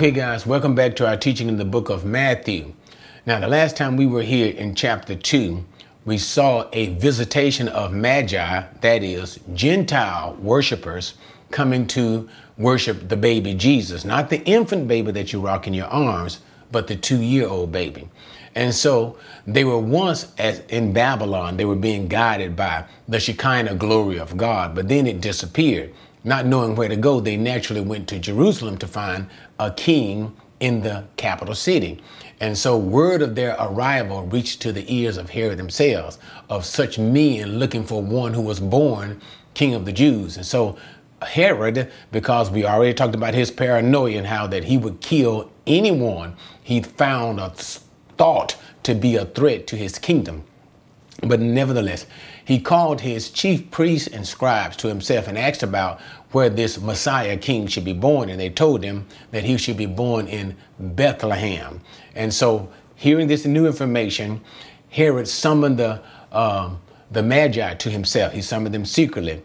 Okay, guys, welcome back to our teaching in the book of Matthew. Now, the last time we were here in chapter 2, we saw a visitation of magi, that is, Gentile worshipers, coming to worship the baby Jesus, not the infant baby that you rock in your arms, but the two year old baby. And so they were once as in Babylon, they were being guided by the Shekinah glory of God, but then it disappeared. Not knowing where to go, they naturally went to Jerusalem to find a king in the capital city. And so word of their arrival reached to the ears of Herod themselves, of such men looking for one who was born king of the Jews. And so Herod, because we already talked about his paranoia and how that he would kill anyone he found a thought to be a threat to his kingdom. But nevertheless, he called his chief priests and scribes to himself and asked about where this Messiah king should be born. And they told him that he should be born in Bethlehem. And so, hearing this new information, Herod summoned the, um, the Magi to himself. He summoned them secretly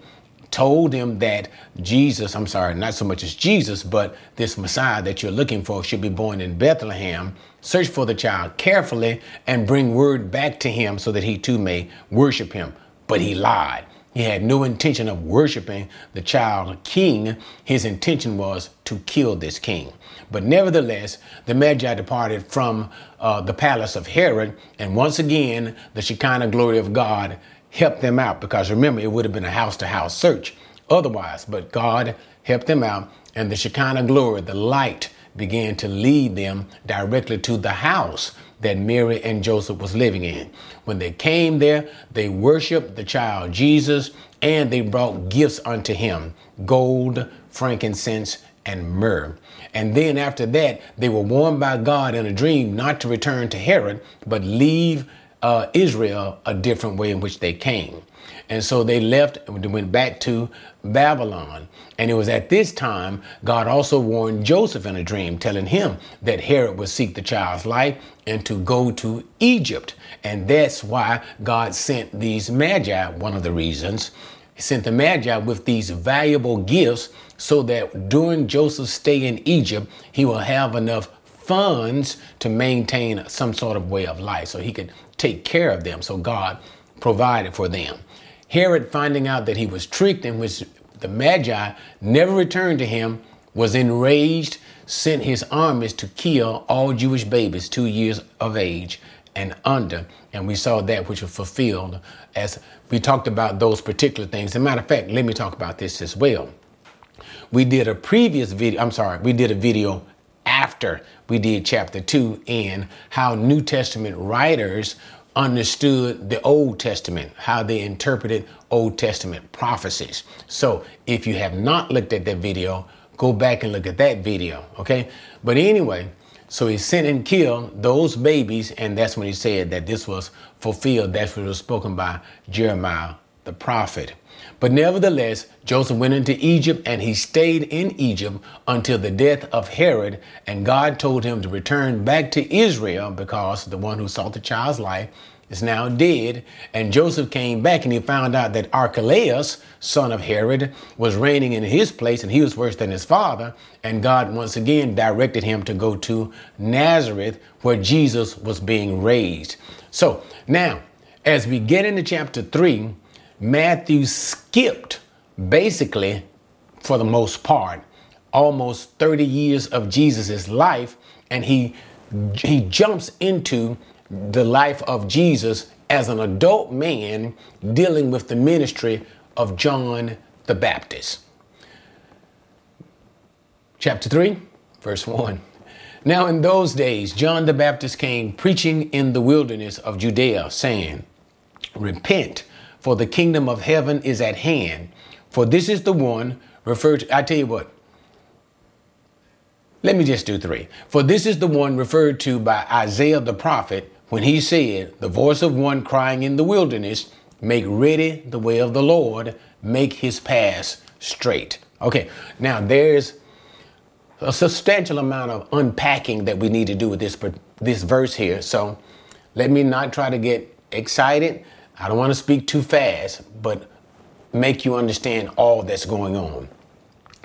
told them that Jesus, I'm sorry, not so much as Jesus, but this Messiah that you're looking for should be born in Bethlehem. Search for the child carefully and bring word back to him so that he too may worship him. But he lied. He had no intention of worshiping the child king. His intention was to kill this king. But nevertheless, the Magi departed from uh, the palace of Herod, and once again, the Shekinah glory of God helped them out because remember, it would have been a house to house search otherwise. But God helped them out, and the Shekinah glory, the light, began to lead them directly to the house that Mary and Joseph was living in. When they came there, they worshiped the child Jesus and they brought gifts unto him gold, frankincense, and myrrh. And then after that, they were warned by God in a dream not to return to Herod, but leave uh, Israel a different way in which they came. And so they left and went back to Babylon. And it was at this time God also warned Joseph in a dream, telling him that Herod would seek the child's life and to go to Egypt. And that's why God sent these magi, one of the reasons. He sent the magi with these valuable gifts so that during Joseph's stay in Egypt, he will have enough funds to maintain some sort of way of life so he could take care of them. So God provided for them. Herod, finding out that he was tricked and which the Magi never returned to him, was enraged, sent his armies to kill all Jewish babies two years of age and under. And we saw that which was fulfilled as we talked about those particular things. As a matter of fact, let me talk about this as well. We did a previous video, I'm sorry, we did a video after we did chapter 2 in how New Testament writers understood the Old Testament, how they interpreted Old Testament prophecies. So if you have not looked at that video, go back and look at that video, okay? But anyway, so he sent and killed those babies, and that's when he said that this was fulfilled. That's what was spoken by Jeremiah the prophet. But nevertheless, Joseph went into Egypt and he stayed in Egypt until the death of Herod. And God told him to return back to Israel because the one who sought the child's life is now dead. And Joseph came back and he found out that Archelaus, son of Herod, was reigning in his place and he was worse than his father. And God once again directed him to go to Nazareth where Jesus was being raised. So now, as we get into chapter 3, Matthew skipped basically, for the most part, almost 30 years of Jesus' life, and he he jumps into the life of Jesus as an adult man dealing with the ministry of John the Baptist. Chapter 3, verse 1. Now, in those days, John the Baptist came preaching in the wilderness of Judea, saying, Repent for the kingdom of heaven is at hand. For this is the one referred to, I tell you what, let me just do three. For this is the one referred to by Isaiah the prophet when he said, The voice of one crying in the wilderness, Make ready the way of the Lord, make his paths straight. Okay, now there's a substantial amount of unpacking that we need to do with this, this verse here. So let me not try to get excited. I don't want to speak too fast, but make you understand all that's going on.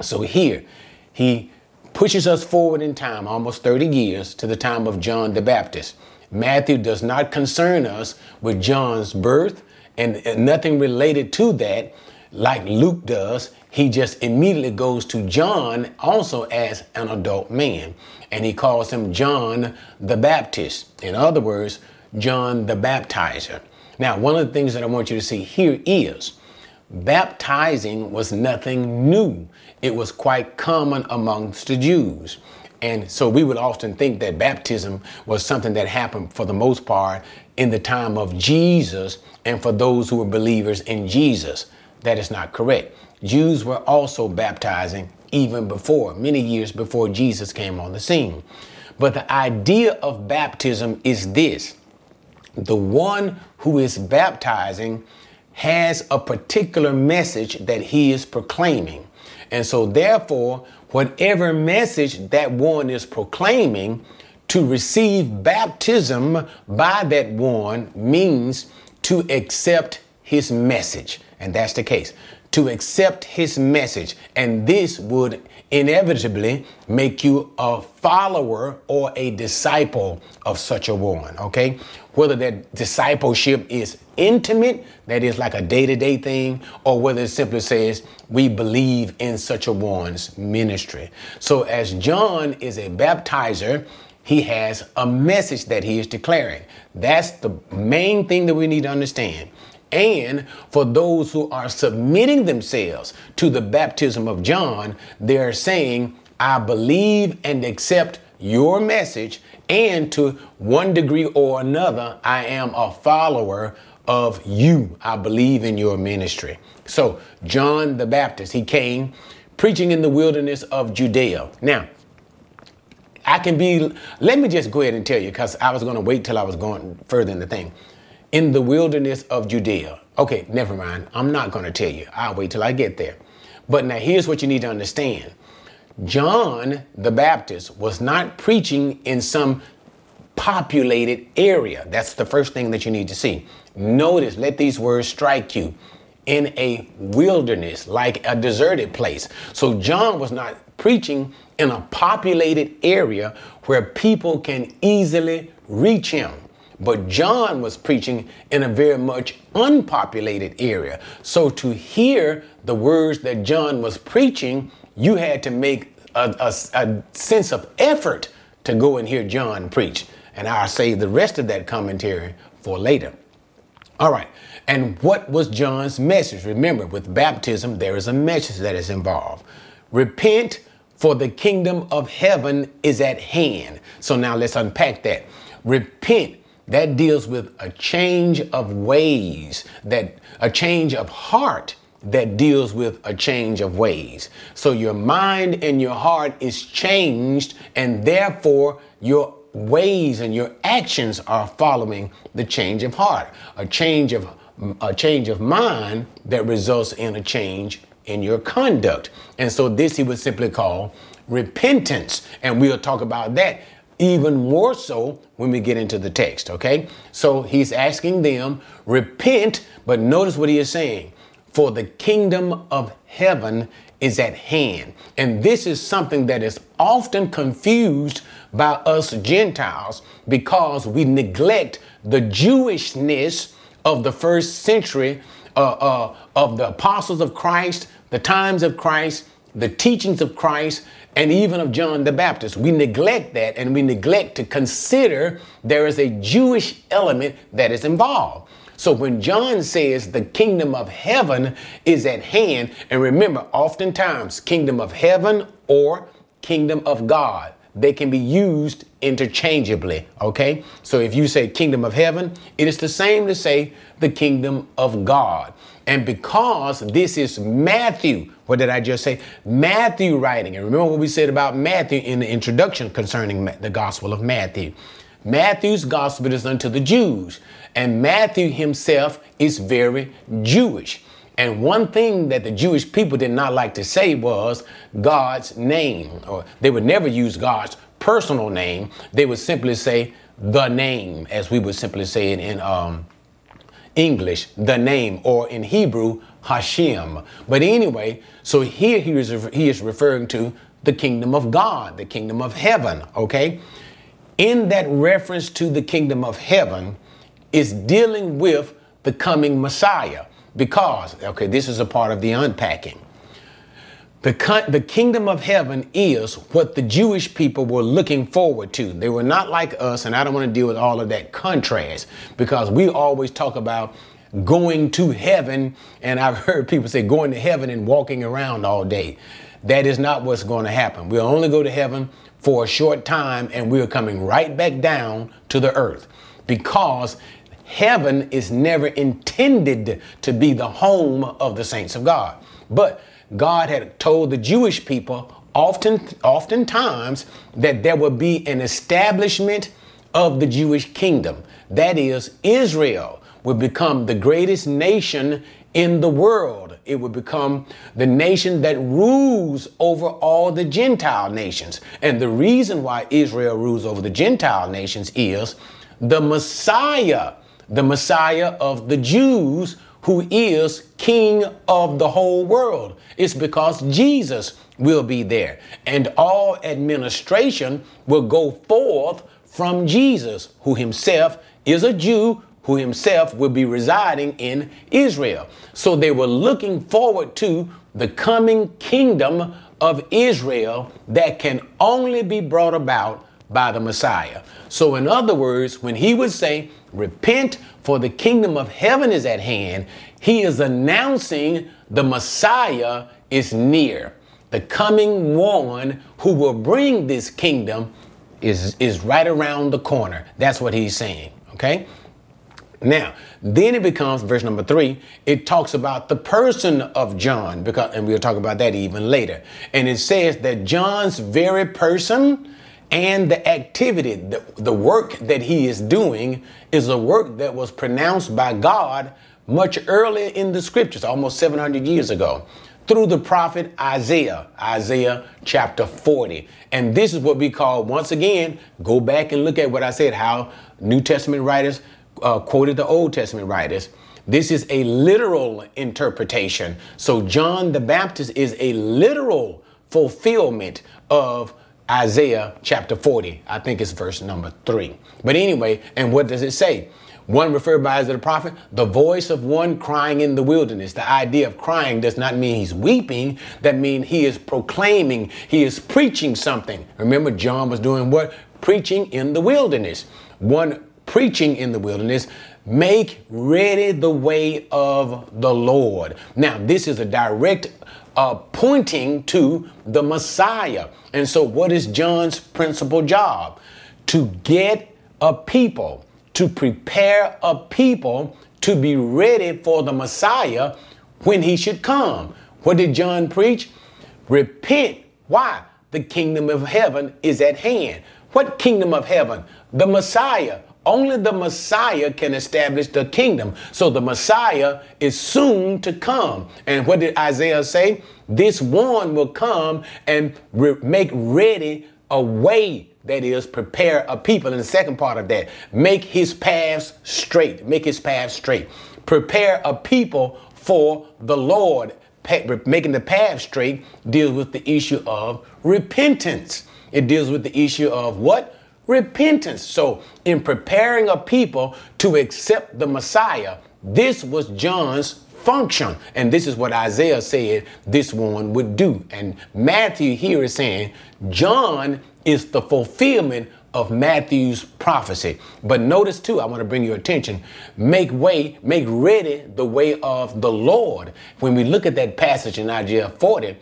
So here, he pushes us forward in time, almost 30 years, to the time of John the Baptist. Matthew does not concern us with John's birth and, nothing related to that like Luke does. He just immediately goes to John also as an adult man and he calls him John the Baptist. In other words, John the Baptizer. Now, one of the things that I want you to see here is baptizing was nothing new. It was quite common amongst the Jews. And so we would often think that baptism was something that happened for the most part in the time of Jesus and for those who were believers in Jesus. That is not correct. Jews were also baptizing even before, many years before Jesus came on the scene. But the idea of baptism is this the one who is baptizing has a particular message that he is proclaiming. And so, therefore, whatever message that one is proclaiming, to receive baptism by that one means to accept his message. And that's the case. To accept his message. And this would inevitably make you a follower or a disciple of such a one. Okay? Whether that discipleship is intimate, that is like a day to day thing, or whether it simply says, we believe in such a one's ministry. So, as John is a baptizer, he has a message that he is declaring. That's the main thing that we need to understand. And for those who are submitting themselves to the baptism of John, they're saying, I believe and accept your message, and to one degree or another, I am a follower of you. I believe in your ministry. So, John the Baptist, he came preaching in the wilderness of Judea. Now, I can be, let me just go ahead and tell you, because I was going to wait till I was going further in the thing in the wilderness of Judea. Okay, never mind. I'm not going to tell you. I'll wait till I get there. But now here's what you need to understand John the Baptist was not preaching in some populated area. That's the first thing that you need to see. Notice, let these words strike you in a wilderness, like a deserted place. So John was not preaching in a populated area where people can easily reach him. But John was preaching in a very much unpopulated area. So to hear the words that John was preaching, you had to make a, a, a sense of effort to go and hear John preach. And I'll save the rest of that commentary for later. All right. And what was John's message? Remember, with baptism, there is a message that is involved. Repent, for the kingdom of heaven is at hand. So now let's unpack that. Repent that deals with a change of ways, that a change of heart that deals with a change of ways. So your mind and your heart is changed, and therefore your ways and your actions are following the change of heart. A change of a change of mind that results in a change in your conduct. And so this he would simply call repentance. And we'll talk about that even more so when we get into the text, okay? So he's asking them, repent, but notice what he is saying. For the kingdom of heaven is at hand. And this is something that is often confused by us Gentiles because we neglect the Jewishness of the first century uh, uh, of the apostles of Christ, the times of Christ, the teachings of Christ, and even of John the Baptist. We neglect that and we neglect to consider there is a Jewish element that is involved. So when John says the kingdom of heaven is at hand, and remember, oftentimes, kingdom of heaven or kingdom of God, they can be used interchangeably. Okay? So if you say kingdom of heaven, it is the same to say the kingdom of God. And because this is Matthew, what did I just say? Matthew writing. And remember what we said about Matthew in the introduction concerning the Gospel of Matthew. Matthew's Gospel is unto the Jews, and Matthew himself is very Jewish. And one thing that the Jewish people did not like to say was God's name, or they would never use God's personal name. They would simply say the name, as we would simply say it in um, English, the name, or in Hebrew, Hashem. But anyway, so here he is, he is referring to the kingdom of God, the kingdom of heaven, okay? In that reference to the kingdom of heaven is dealing with the coming Messiah because, okay, this is a part of the unpacking. The, the kingdom of heaven is what the Jewish people were looking forward to. They were not like us, and I don't want to deal with all of that contrast because we always talk about going to heaven, and I've heard people say going to heaven and walking around all day. That is not what's going to happen. We'll only go to heaven for a short time, and we're coming right back down to the earth because heaven is never intended to be the home of the saints of God. But God had told the Jewish people often, oftentimes that there would be an establishment of the Jewish kingdom. That is, Israel would become the greatest nation in the world. It would become the nation that rules over all the Gentile nations. And the reason why Israel rules over the Gentile nations is the Messiah, the Messiah of the Jews who is king of the whole world. It's because Jesus will be there. And all administration will go forth from Jesus, who himself is a Jew, who himself will be residing in Israel. So they were looking forward to the coming kingdom of Israel that can only be brought about by the Messiah. So, in other words, when he would say, Repent, for the kingdom of heaven is at hand, he is announcing the Messiah is near. The coming one who will bring this kingdom is, is right around the corner. That's what he's saying. Okay? Now, then it becomes verse number three. It talks about the person of John, because, and we'll talk about that even later. And it says that John's very person and the activity, the, the work that he is doing, is a work that was pronounced by God much earlier in the scriptures, almost 700 years ago, through the prophet Isaiah, Isaiah chapter 40. And this is what we call, once again, go back and look at what I said, how New Testament writers uh, quoted the Old Testament writers. This is a literal interpretation. So John the Baptist is a literal fulfillment of Isaiah chapter 40. I think it's verse number three. But anyway, and what does it say? One referred by as the prophet, the voice of one crying in the wilderness. The idea of crying does not mean he's weeping. That means he is proclaiming, he is preaching something. Remember, John was doing what? Preaching in the wilderness. One preaching in the wilderness, make ready the way of the Lord. Now, this is a direct uh, pointing to the Messiah. And so, what is John's principal job? To get a people to prepare a people to be ready for the Messiah when he should come. What did John preach? Repent. Why? The kingdom of heaven is at hand. What kingdom of heaven? The Messiah. Only the Messiah can establish the kingdom. So the Messiah is soon to come. And what did Isaiah say? This one will come and re- make ready a way that is prepare a people in the second part of that make his paths straight make his paths straight prepare a people for the lord making the path straight deals with the issue of repentance it deals with the issue of what repentance so in preparing a people to accept the messiah this was john's function. And this is what Isaiah said this one would do. And Matthew here is saying John is the fulfillment of Matthew's prophecy. But notice too, I want to bring your attention, make way, make ready the way of the Lord. When we look at that passage in Isaiah 40,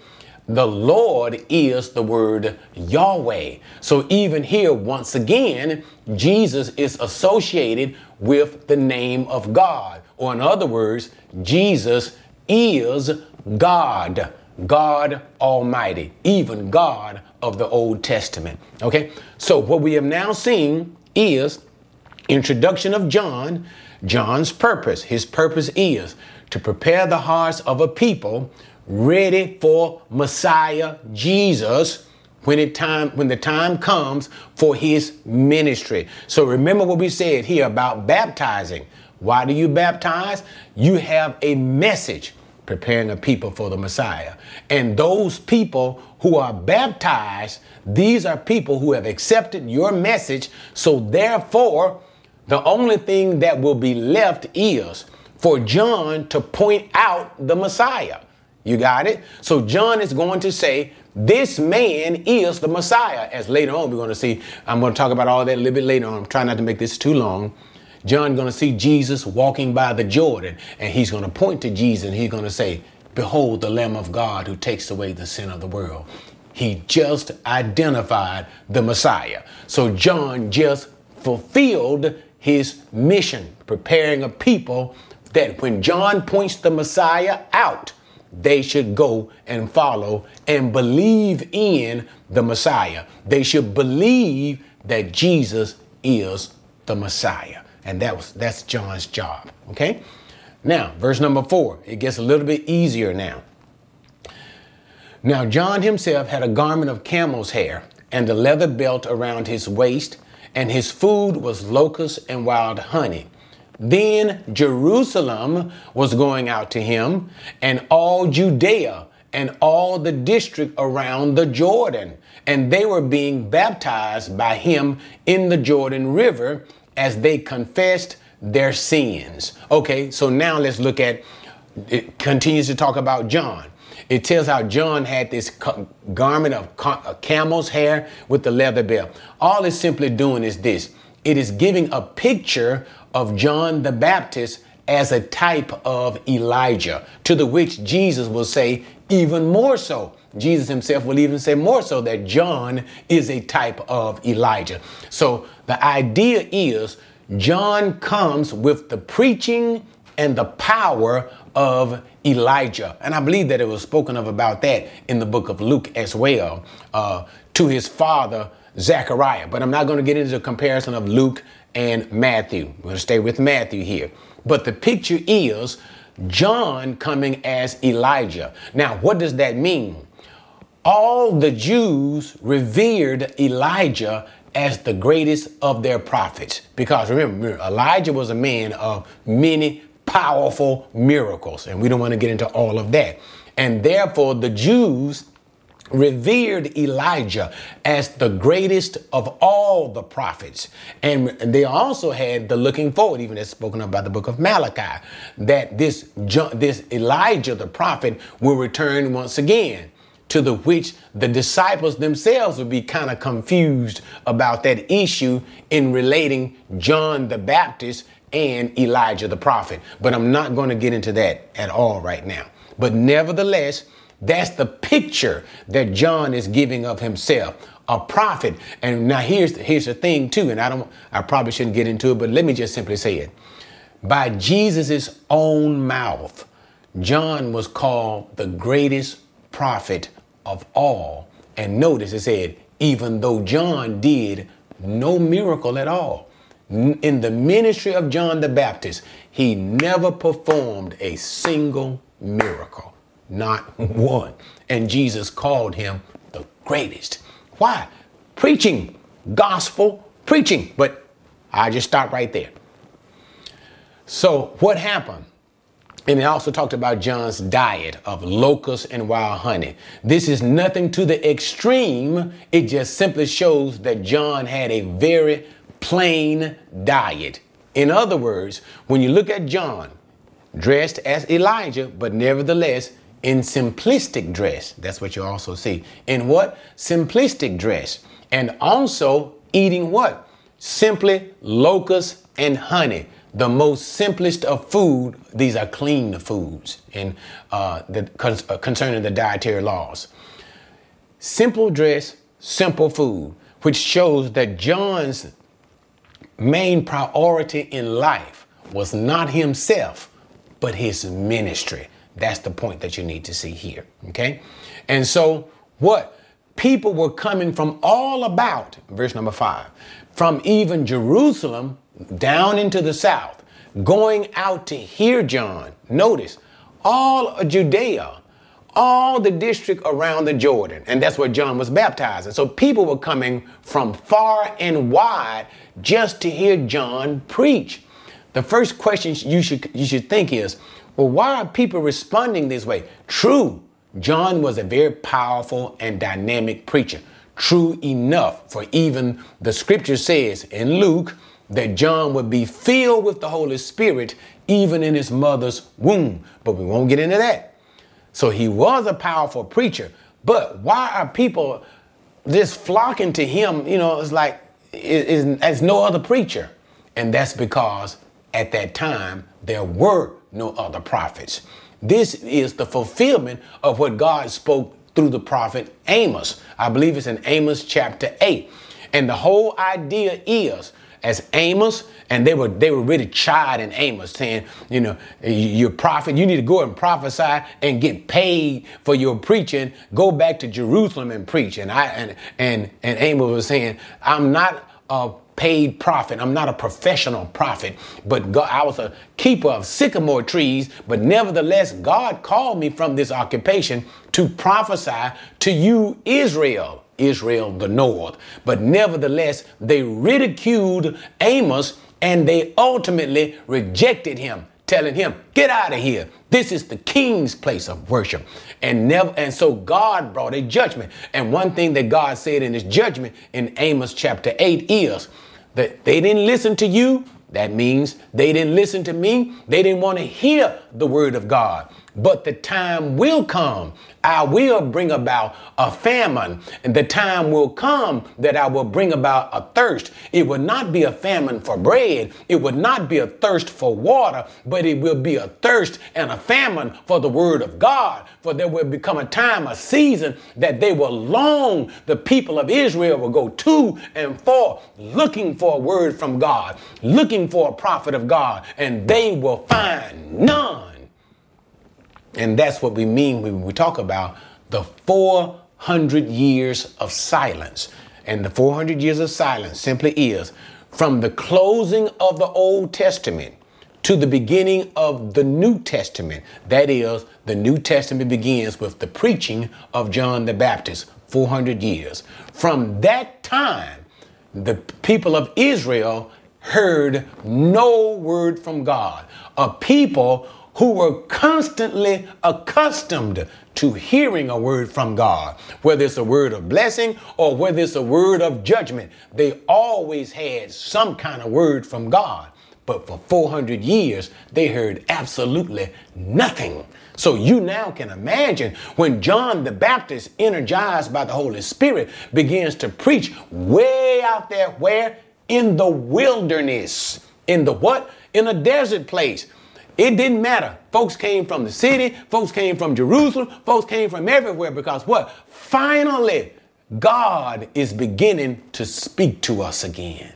the Lord is the word Yahweh. So even here, once again, Jesus is associated with the name of God. Or in other words, Jesus is God. God Almighty, even God of the Old Testament. Okay, so what we have now seen is introduction of John, John's purpose. His purpose is to prepare the hearts of a people ready for Messiah Jesus when it time when the time comes for his ministry. So remember what we said here about baptizing. Why do you baptize? You have a message preparing a people for the Messiah. And those people who are baptized, these are people who have accepted your message. So therefore, the only thing that will be left is for John to point out the Messiah. You got it? So John is going to say, this man is the Messiah. As later on, we're going to see, I'm going to talk about all that a little bit later on. I'm trying not to make this too long. John going to see Jesus walking by the Jordan, and he's going to point to Jesus, and he's going to say, Behold the Lamb of God who takes away the sin of the world. He just identified the Messiah. So John just fulfilled his mission, preparing a people that when John points the Messiah out, they should go and follow and believe in the Messiah. They should believe that Jesus is the Messiah. And that was that's John's job. Okay? Now, verse number four, it gets a little bit easier now. Now, John himself had a garment of camel's hair and a leather belt around his waist, and his food was locusts and wild honey. Then Jerusalem was going out to him, and all Judea and all the district around the Jordan. And they were being baptized by him in the Jordan River as they confessed their sins. Okay, so now let's look at it continues to talk about John. It tells how John had this garment of camel's hair with the leather belt. All it's simply doing is this it is giving a picture of John the Baptist as a type of Elijah, to the which Jesus will say even more so. Jesus himself will even say more so that John is a type of Elijah. So the idea is John comes with the preaching and the power of Elijah. And I believe that it was spoken of about that in the book of Luke as well uh, to his father, Zechariah. But I'm not going to get into a comparison of Luke and Matthew. We're going to stay with Matthew here. But the picture is John coming as Elijah. Now, what does that mean? All the Jews revered Elijah as the greatest of their prophets. Because remember, Elijah was a man of many powerful miracles, and we don't want to get into all of that. And therefore, the Jews revered Elijah as the greatest of all the prophets. And they also had the looking forward, even as spoken of by the book of Malachi, that this, this Elijah, the prophet, will return once again. To the which the disciples themselves would be kind of confused about that issue in relating John the Baptist and Elijah the prophet. But I'm not going to get into that at all right now. But nevertheless, that's the picture that John is giving of himself, a prophet. And now here's here's the thing too, and I don't I probably shouldn't get into it, but let me just simply say it. By Jesus' own mouth, John was called the greatest prophet of all. And notice it said, even though John did no miracle at all. In the ministry of John the Baptist, he never performed a single miracle not one. And Jesus called him the greatest. Why? Preaching, gospel preaching. But I just stop right there. So, what happened? And it also talked about John's diet of locusts and wild honey. This is nothing to the extreme. It just simply shows that John had a very plain diet. In other words, when you look at John, dressed as Elijah, but nevertheless, in simplistic dress. That's what you also see. In what? Simplistic dress. And also eating what? Simply locusts and honey. The most simplest of food. These are clean foods in uh, the, uh, concerning the dietary laws. Simple dress, simple food, which shows that John's main priority in life was not himself, but his ministry. That's the point that you need to see here. Okay. And so what? People were coming from all about, verse number five, from even Jerusalem down into the south, going out to hear John. Notice, all of Judea, all the district around the Jordan. And that's where John was baptized. And so people were coming from far and wide just to hear John preach. The first question you should, you should think is, well, why are people responding this way? True, John was a very powerful and dynamic preacher. True enough for even the scripture says in Luke that John would be filled with the Holy Spirit even in his mother's womb. But we won't get into that. So he was a powerful preacher. But why are people just flocking to him? You know, it's like as no other preacher. And that's because at that time there were no other prophets. This is the fulfillment of what God spoke through the prophet Amos. I believe it's in Amos chapter 8. And the whole idea is as Amos, and they were they were really chiding Amos, saying, you know, you're prophet, you need to go and prophesy and get paid for your preaching. Go back to Jerusalem and preach. And I and and and Amos was saying, I'm not a paid prophet. I'm not a professional prophet, but God, I was a keeper of sycamore trees. But nevertheless, God called me from this occupation to prophesy to you, Israel. Israel, the north. But nevertheless, they ridiculed Amos and they ultimately rejected him, telling him, Get out of here. This is the king's place of worship. And never and so God brought a judgment. And one thing that God said in his judgment in Amos chapter 8 is that they didn't listen to you. That means they didn't listen to me. They didn't want to hear the word of God. But the time will come. I will bring about a famine. And the time will come that I will bring about a thirst. It will not be a famine for bread. It will not be a thirst for water, but it will be a thirst and a famine for the word of God. For there will become a time, a season that they will long. The people of Israel will go to and for looking for a word from God, looking for a prophet of God, and they will find none. And that's what we mean when we talk about the 400 years of silence. And the 400 years of silence simply is from the closing of the Old Testament to the beginning of the New Testament. That is, the New Testament begins with the preaching of John the Baptist, 400 years. From that time, the people of Israel heard no word from God. A people who were constantly accustomed to hearing a word from God, whether it's a word of blessing or whether it's a word of judgment. They always had some kind of word from God. But for 400 years, they heard absolutely nothing. So you now can imagine when John the Baptist, energized by the Holy Spirit, begins to preach way out there, where? In the wilderness. In the what? In a desert place it didn't matter. Folks came from the city, folks came from Jerusalem, folks came from everywhere because what? Finally, God is beginning to speak to us again.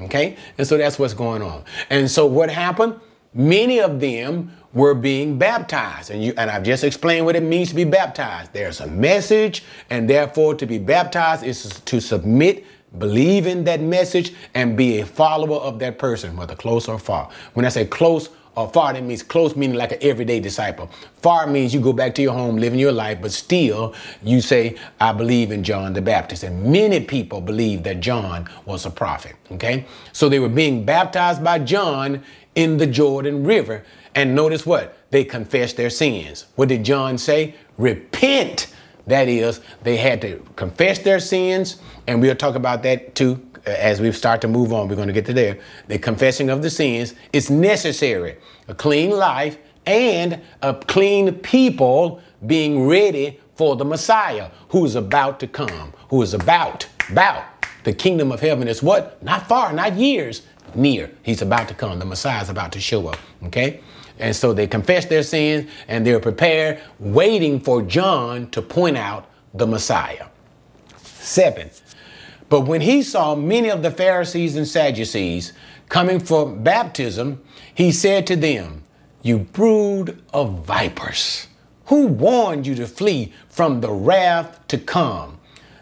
Okay? And so that's what's going on. And so what happened? Many of them were being baptized. And you and I've just explained what it means to be baptized. There's a message, and therefore to be baptized is to submit believe in that message and be a follower of that person, whether close or far. When I say close Uh, or far, that means close, meaning like an everyday disciple. Far means you go back to your home, living your life, but still you say, I believe in John the Baptist. And many people believe that John was a prophet. Okay? So they were being baptized by John in the Jordan River. And notice what? They confessed their sins. What did John say? Repent. That is, they had to confess their sins, and we'll talk about that too as we start to move on, we're going to get to there. The confessing of the sins is necessary. A clean life and a clean people being ready for the Messiah who is about to come, who is about, about. The kingdom of heaven is what? Not far, not years, near. He's about to come. The Messiah is about to show up. Okay? And so they confess their sins and they're prepared, waiting for John to point out the Messiah. Seven, but when he saw many of the Pharisees and Sadducees coming for baptism, he said to them, You brood of vipers, who warned you to flee from the wrath to come?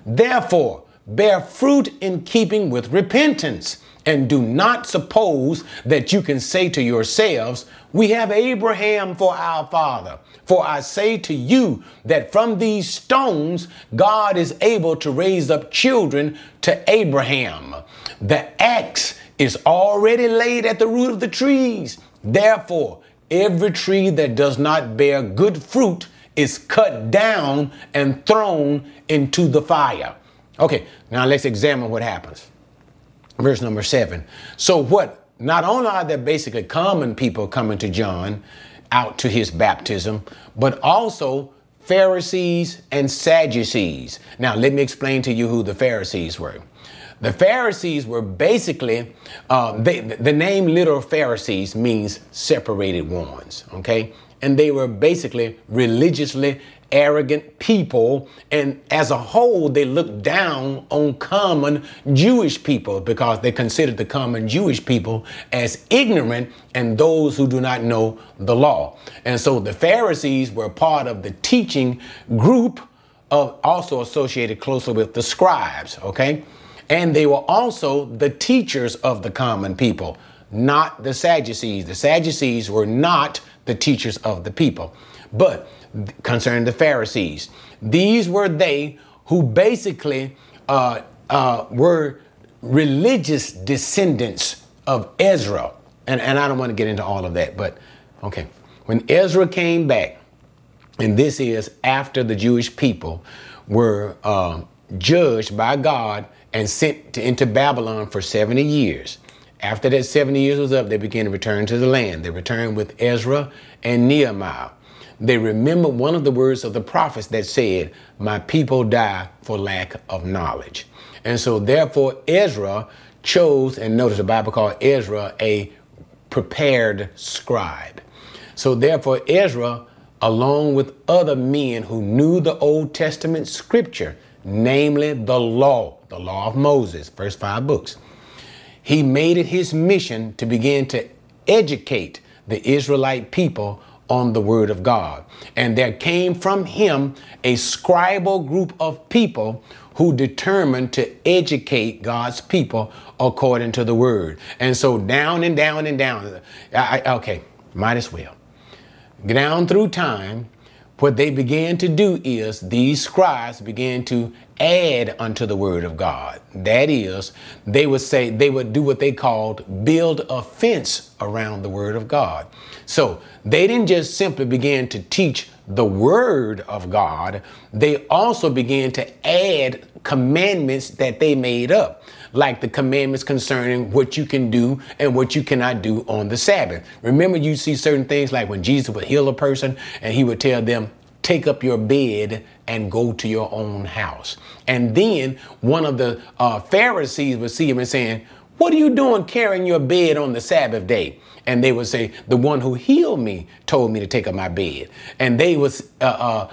Therefore, bear fruit in keeping with repentance. And do not suppose that you can say to yourselves, We have Abraham for our father. For I say to you that from these stones God is able to raise up children to Abraham. The axe is already laid at the root of the trees. Therefore, every tree that does not bear good fruit is cut down and thrown into the fire. Okay, now let's examine what happens. Verse number seven. So, what? Not only are there basically common people coming to John out to his baptism, but also Pharisees and Sadducees. Now, let me explain to you who the Pharisees were. The Pharisees were basically, uh, they, the name literal Pharisees means separated ones, okay? And they were basically religiously arrogant people. And as a whole, they looked down on common Jewish people because they considered the common Jewish people as ignorant and those who do not know the law. And so the Pharisees were part of the teaching group of also associated closely with the scribes, okay? And they were also the teachers of the common people, not the Sadducees. The Sadducees were not the teachers of the people. But concerning the Pharisees, these were they who basically uh, uh, were religious descendants of Ezra. And, and I don't want to get into all of that, but okay. When Ezra came back, and this is after the Jewish people were uh, judged by God and sent to, into Babylon for 70 years. After that 70 years was up, they began to return to the land. They returned with Ezra and Nehemiah. They remembered one of the words of the prophets that said, My people die for lack of knowledge. And so, therefore, Ezra chose, and notice the Bible called Ezra a prepared scribe. So, therefore, Ezra, along with other men who knew the Old Testament scripture, namely the law, the law of Moses, first five books. He made it his mission to begin to educate the Israelite people on the word of God. And there came from him a scribal group of people who determined to educate God's people according to the word. And so down and down and down. I, okay, might as well. Down through time, what they began to do is these scribes began to add unto the word of God. That is, they would say, they would do what they called build a fence around the word of God. So they didn't just simply begin to teach the word of God, they also began to add commandments that they made up like the commandments concerning what you can do and what you cannot do on the Sabbath. Remember, you see certain things like when Jesus would heal a person and he would tell them, take up your bed and go to your own house. And then one of the uh, Pharisees would see him and saying, what are you doing carrying your bed on the Sabbath day? And they would say, the one who healed me told me to take up my bed. And they was uh, uh,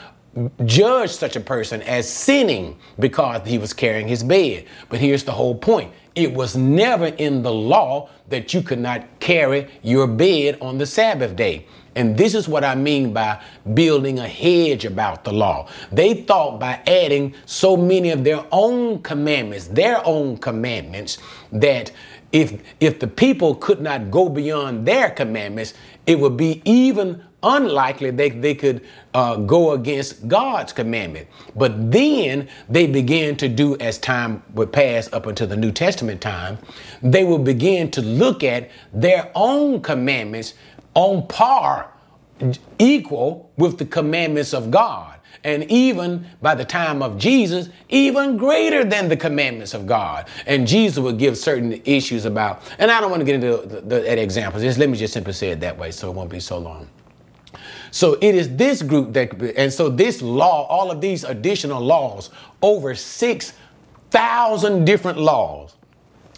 judge such a person as sinning because he was carrying his bed. But here's the whole point it was never in the law that you could not carry your bed on the Sabbath day. And this is what I mean by building a hedge about the law. They thought by adding so many of their own commandments, their own commandments, that if if the people could not go beyond their commandments, it would be even unlikely they, they could uh, go against God's commandment. But then they began to do, as time would pass up until the New Testament time, they will begin to look at their own commandments on par, equal with the commandments of God. And even by the time of Jesus, even greater than the commandments of God. And Jesus would give certain issues about, and I don't want to get into the, the, just let me just simply say it that way so it won't be so long. So it is this group that, and so this law, all of these additional laws, over 6,000 different laws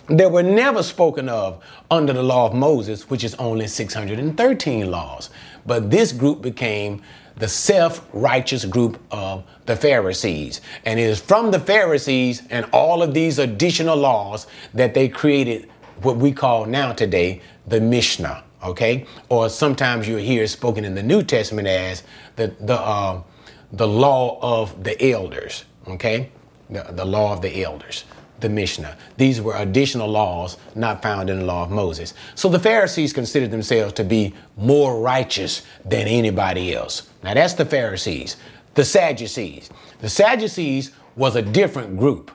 that were never spoken of under the law of Moses, which is only 613 laws. But this group became the self righteous group of the Pharisees. And it is from the Pharisees and all of these additional laws that they created what we call now today the Mishnah okay? Or sometimes you hear spoken in the New Testament as the the uh, the law of the elders, okay? The, the law of the elders, the Mishnah. These were additional laws not found in the law of Moses. So the Pharisees considered themselves to be more righteous than anybody else. Now that's the Pharisees. The Sadducees. The Sadducees was a different group.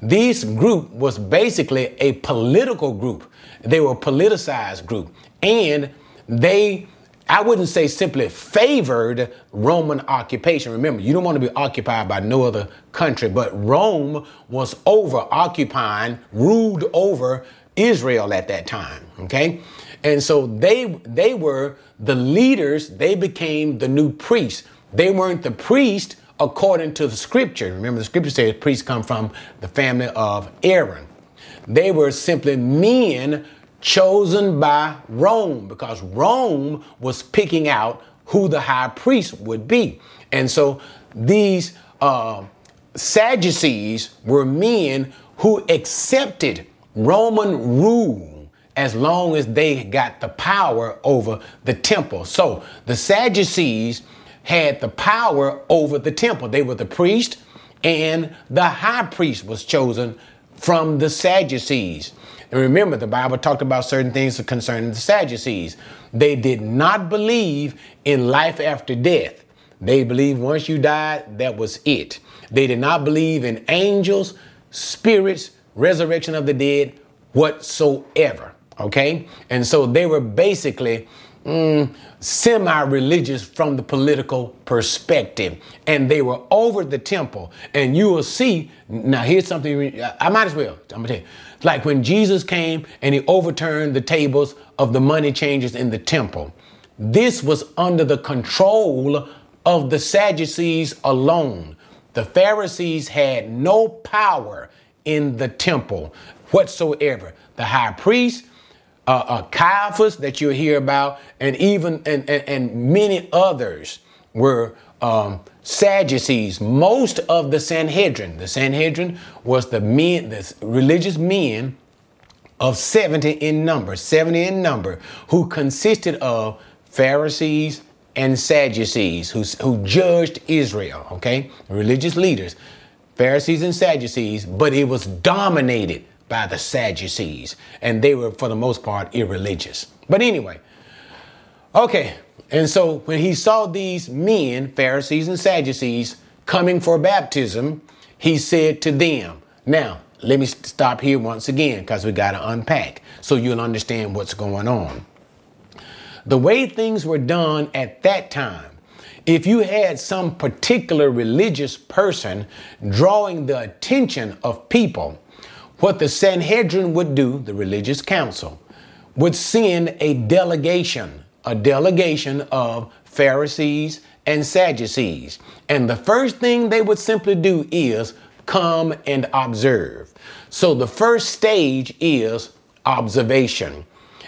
This group was basically a political group. They were a politicized group and they I wouldn't say simply favored Roman occupation. Remember, you don't want to be occupied by no other country, but Rome was over occupying, ruled over Israel at that time. Okay. And so they they were the leaders, they became the new priests. They weren't the priest according to the scripture. Remember, the scripture says priests come from the family of Aaron. They were simply men chosen by Rome because Rome was picking out who the high priest would be. And so these uh, Sadducees were men who accepted Roman rule as long as they got the power over the temple. So the Sadducees had the power over the temple. They were the priest, and the high priest was chosen from the Sadducees. And remember, the Bible talked about certain things concerning the Sadducees. They did not believe in life after death. They believed once you died, that was it. They did not believe in angels, spirits, resurrection of the dead, whatsoever. Okay? And so they were basically mm, semi religious from the political perspective. And they were over the temple. And you will see, now here's something, I might as well, I'm gonna tell you. Like when Jesus came and he overturned the tables of the money changers in the temple. This was under the control of the Sadducees alone. The Pharisees had no power in the temple whatsoever. The high priest, uh, uh, Caiaphas that you'll hear about, and even and, and, and many others were um, Sadducees. Most of the Sanhedrin, the Sanhedrin was the men, the religious men of 70 in number, 70 in number, who consisted of Pharisees and Sadducees, who, who judged Israel, okay? Religious leaders, Pharisees and Sadducees, but it was dominated by the Sadducees, and they were, for the most part, irreligious. But anyway, okay, and so when he saw these men, Pharisees and Sadducees, coming for baptism, he said to them, Now, let me stop here once again because we got to unpack so you'll understand what's going on. The way things were done at that time, if you had some particular religious person drawing the attention of people, what the Sanhedrin would do, the religious council, would send a delegation, a delegation of Pharisees and Sadducees. And the first thing they would simply do is come and observe. So the first stage is observation.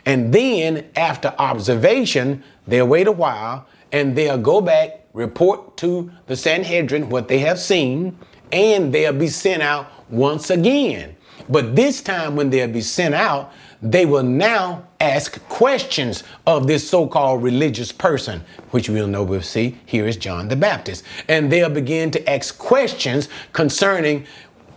And then after observation, they'll wait a while and they'll go back, report to the Sanhedrin what they have seen, and they'll be sent out once again. But this time, when they'll be sent out, they will now ask questions of this so called religious person, which we'll know we'll see here is John the Baptist. And they'll begin to ask questions concerning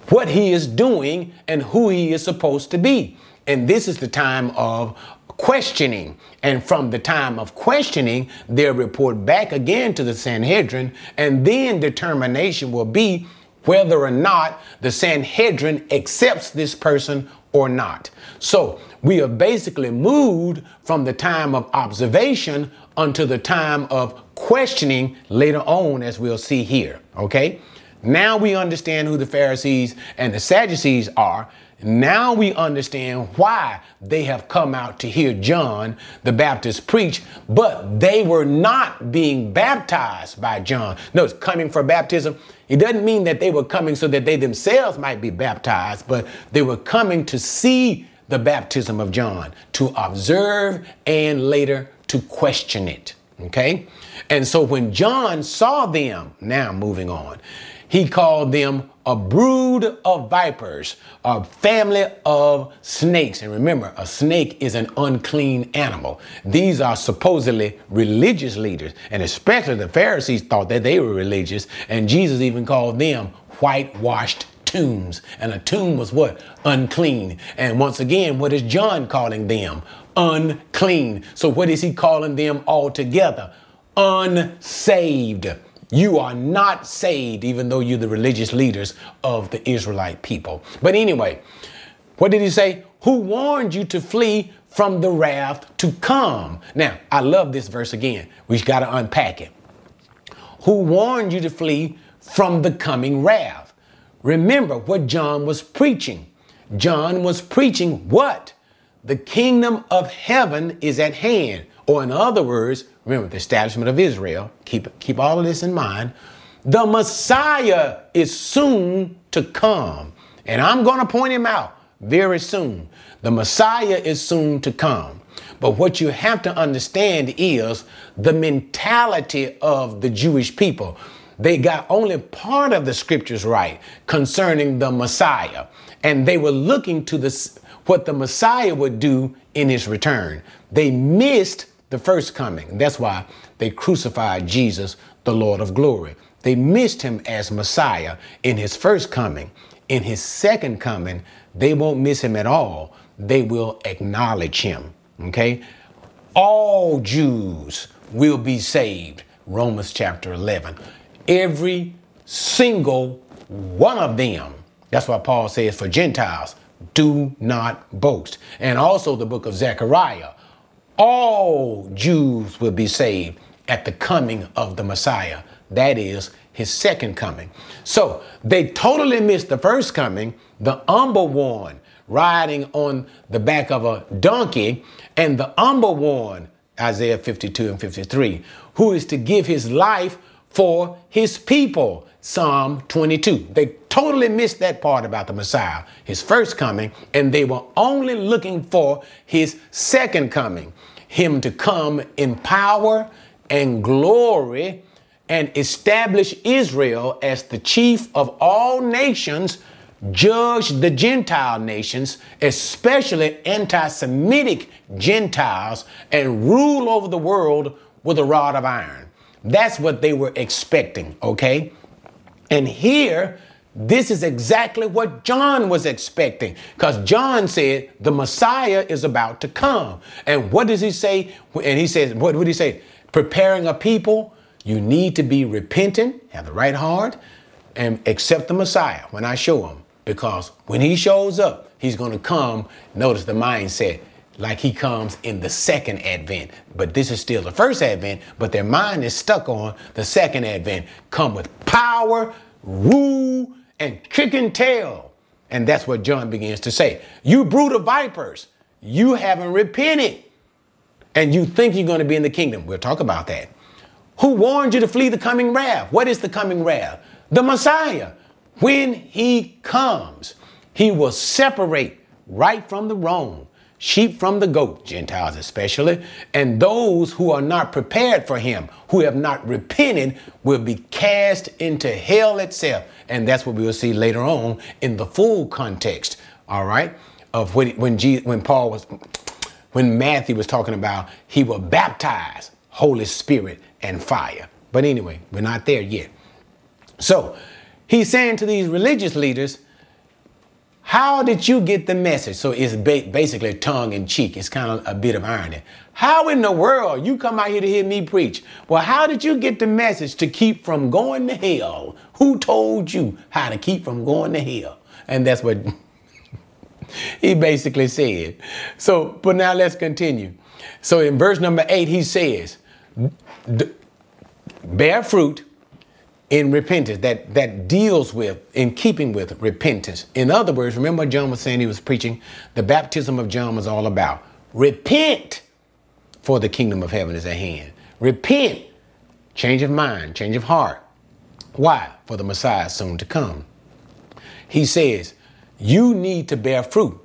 what he is doing and who he is supposed to be. And this is the time of questioning. And from the time of questioning, they'll report back again to the Sanhedrin, and then determination will be whether or not the Sanhedrin accepts this person or not. So we have basically moved from the time of observation unto the time of questioning later on, as we'll see here. Okay? Now we understand who the Pharisees and the Sadducees are. Now we understand why they have come out to hear John the Baptist preach, but they were not being baptized by John. Notice, coming for baptism, it doesn't mean that they were coming so that they themselves might be baptized, but they were coming to see the baptism of John, to observe and later to question it. Okay? And so when John saw them, now moving on, he called them a brood of vipers, a family of snakes. And remember, a snake is an unclean animal. These are supposedly religious leaders, and especially the Pharisees thought that they were religious, and Jesus even called them whitewashed tombs. And a tomb was what? Unclean. And once again, what is John calling them? Unclean. So what is he calling them altogether? Unsaved. You are not saved, even though you're the religious leaders of the Israelite people. But anyway, what did he say? Who warned you to flee from the wrath to come. Now, I love this verse again. We've got to unpack it. Who warned you to flee from the coming wrath? Remember what John was preaching. John was preaching what? The kingdom of heaven is at hand. Or, in other words, remember the establishment of Israel. Keep, keep all of this in mind. The Messiah is soon to come. And I'm going to point him out very soon. The Messiah is soon to come. But what you have to understand is the mentality of the Jewish people. They got only part of the scriptures right concerning the Messiah. And they were looking to the, what the Messiah would do in his return. They missed the first coming. That's why they crucified Jesus, the Lord of glory. They missed him as Messiah in his first coming. In his second coming, they won't miss him at all. They will acknowledge him. Okay? All Jews will be saved. Romans chapter 11. Every single one of them. That's why Paul says for Gentiles, do not boast. And also the book of Zechariah. All Jews will be saved at the coming of the Messiah. That is his second coming. So they totally missed the first coming, the humble one riding on the back of a donkey, and the humble one, Isaiah 52 and 53, who is to give his life for his people, Psalm 22. They totally missed that part about the Messiah, his first coming, and they were only looking for his second coming, him to come in power and glory and establish Israel as the chief of all nations, judge the Gentile nations, especially anti Semitic Gentiles, and rule over the world with a rod of iron. That's what they were expecting, okay? And here, this is exactly what John was expecting because John said the Messiah is about to come. And what does he say? And he says, what would he say? Preparing a people you need to be repentant, have the right heart, and accept the Messiah when I show him. Because when he shows up, he's going to come. Notice the mindset like he comes in the second advent. But this is still the first advent, but their mind is stuck on the second advent. Come with power, rule, and kicking tail. And that's what John begins to say. You brood of vipers, you haven't repented. And you think you're going to be in the kingdom. We'll talk about that. Who warned you to flee the coming wrath? What is the coming wrath? The Messiah. When he comes, he will separate right from the wrong, sheep from the goat, Gentiles especially, and those who are not prepared for him, who have not repented, will be cast into hell itself. And that's what we will see later on in the full context, all right, of when, when, Jesus, when Paul was, when Matthew was talking about he will baptize Holy Spirit and fire. But anyway, we're not there yet. So he's saying to these religious leaders, how did you get the message? So it's ba- basically tongue in cheek. It's kind of a bit of irony. How in the world you come out here to hear me preach? Well, how did you get the message to keep from going to hell? Who told you how to keep from going to hell? And that's what he basically said. So, but now let's continue. So in verse number eight, he says, bear fruit in repentance that that deals with in keeping with repentance. In other words remember john was saying he was preaching the baptism of john was all about. Repent for the kingdom of heaven is at hand. Repent change of mind change of heart. Why? For the messiah soon to come. He says you need to bear fruit.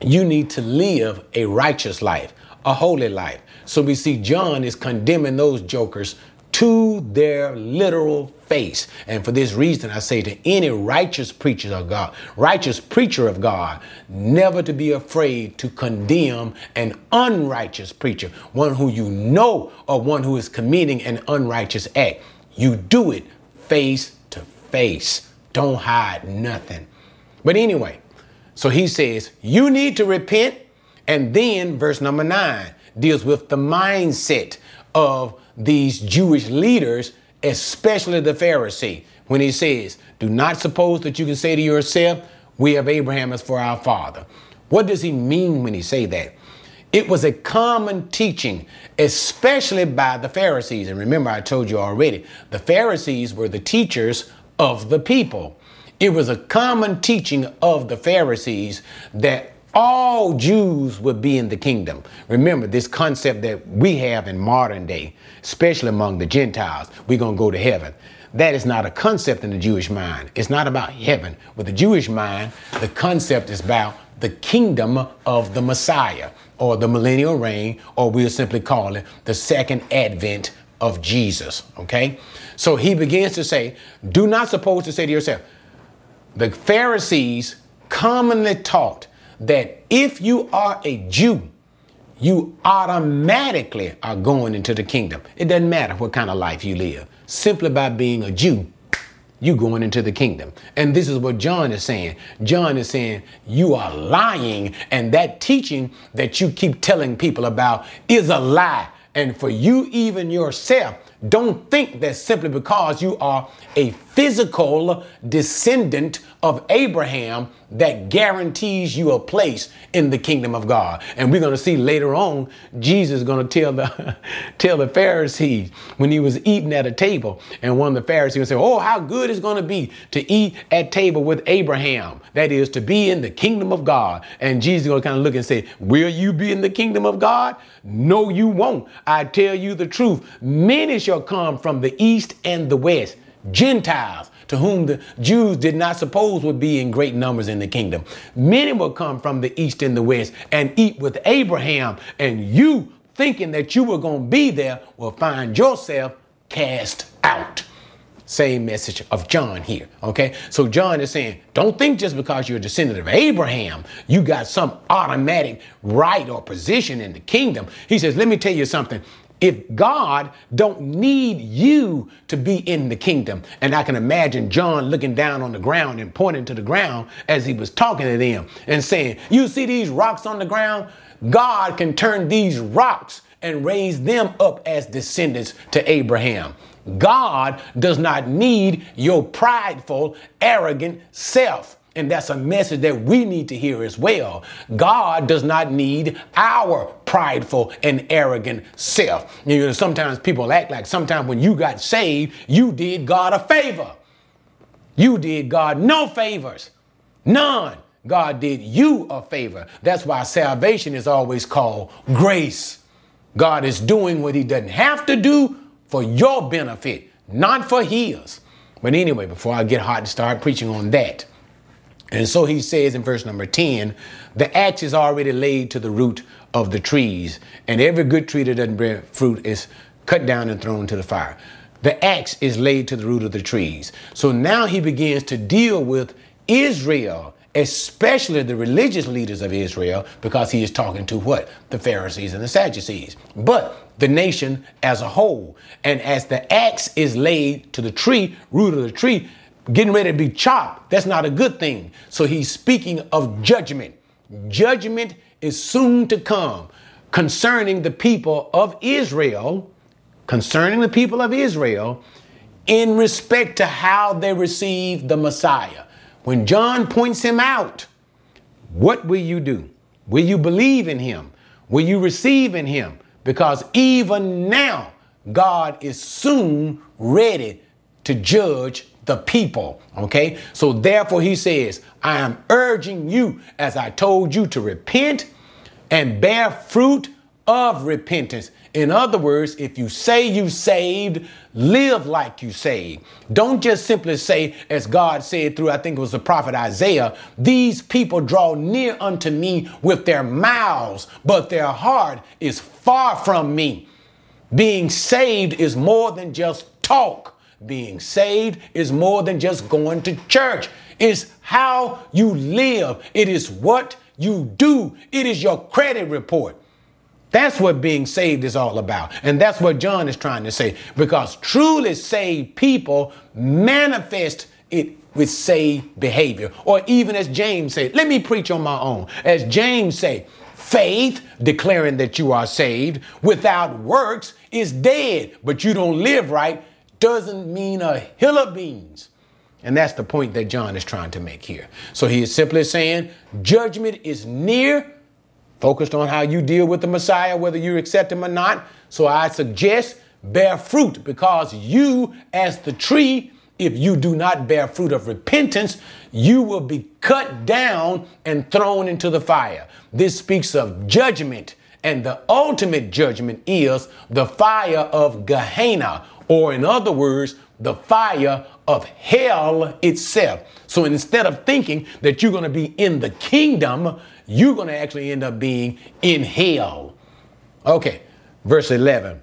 You need to live a righteous life a holy life. So we see John is condemning those jokers to their literal face. And for this reason, I say to any righteous preacher of God, righteous preacher of God, never to be afraid to condemn an unrighteous preacher, one who you know or one who is committing an unrighteous act. You do it face to face. Don't hide nothing. But anyway, so he says, you need to repent. And then verse number nine, deals with the mindset of these Jewish leaders, especially the Pharisee, when he says, Do not suppose that you can say to yourself, We have Abraham as for our father. What does he mean when he say that? It was a common teaching, especially by the Pharisees. And remember, I told you already, the Pharisees were the teachers of the people. It was a common teaching of the Pharisees that all Jews would be in the kingdom. Remember this concept that we have in modern day, especially among the Gentiles, we're going to go to heaven. That is not a concept in the Jewish mind. It's not about heaven. With the Jewish mind, the concept is about the kingdom of the Messiah or the millennial reign, or we'll simply call it the second advent of Jesus. Okay? So he begins to say, do not suppose to say to yourself, the Pharisees commonly taught that if you are a Jew, you automatically are going into the kingdom. It doesn't matter what kind of life you live. Simply by being a Jew, you're going into the kingdom. And this is what John is saying. John is saying you are lying and that teaching that you keep telling people about is a lie. And for you even yourself don't think that simply because you are a physical descendant of Abraham that guarantees you a place in the kingdom of God. And we're going to see later on Jesus is going to tell the tell the Pharisees when he was eating at a table and one of the Pharisees say, "Oh, how good it's going to be to eat at table with Abraham. That is to be in the kingdom of God." And Jesus is going to kind of look and say, "Will you be in the kingdom of God? No, you won't. I tell you the truth. Many shall come from the east and the west." Gentiles to whom the Jews did not suppose would be in great numbers in the kingdom. Many will come from the east and the west and eat with Abraham, and you, thinking that you were going to be there, will find yourself cast out. Same message of John here. Okay. So John is saying, don't think just because you're a descendant of Abraham, you got some automatic right or position in the kingdom. He says, let me tell you something if God don't need you to be in the kingdom. And I can imagine John looking down on the ground and pointing to the ground as he was talking to them and saying, You see these rocks on the ground? God can turn these rocks and raise them up as descendants to Abraham. God does not need your prideful, arrogant self. And that's a message that we need to hear as well. God does not need our prideful and arrogant self. You know, sometimes people act like sometimes when you got saved, you did God a favor. You did God no favors. None. God did you a favor. That's why salvation is always called grace. God is doing what he doesn't have to do for your benefit, not for his. But anyway, before I get hot and start preaching on that, and so he says in verse number 10 the axe is already laid to the root of the trees, and every good tree that doesn't bear fruit is cut down and thrown to the fire. The axe is laid to the root of the trees. So now he begins to deal with Israel, especially the religious leaders of Israel, because he is talking to what? The Pharisees and the Sadducees. But the nation as a whole. And as the axe is laid to the tree, root of the tree, getting ready to be chopped. That's not a good thing. So he's speaking of judgment. Judgment is soon to come concerning the people of Israel, concerning the people of Israel in respect to how they receive the Messiah. When John points him out, what will you do? Will you believe in him? Will you receive in him? Because even now, God is soon ready to judge the people. Okay. So therefore, he says, I am urging you, as I told you, to repent and bear fruit of repentance. In other words, if you say you saved, live like you saved. Don't just simply say, as God said through, I think it was the prophet Isaiah, these people draw near unto me with their mouths, but their heart is far from me. Being saved is more than just talk. Being saved is more than just going to church. It's how you live. It is what you do. It is your credit report. That's what being saved is all about. And that's what John is trying to say. Because truly saved people manifest it with saved behavior. Or even as James said, let me preach on my own. As James said, faith, declaring that you are saved, without works is dead. But you don't live right doesn't mean a hill of beans. And that's the point that John is trying to make here. So he is simply saying judgment is near focused on how you deal with the Messiah, whether you accept him or not. So I suggest bear fruit because you, as the tree, if you do not bear fruit of repentance, you will be cut down and thrown into the fire. This speaks of judgment, and the ultimate judgment is the fire of Gehenna, or in other words, the fire of hell itself. So instead of thinking that you're going to be in the kingdom, you're going to actually end up being in hell. Okay, verse 11.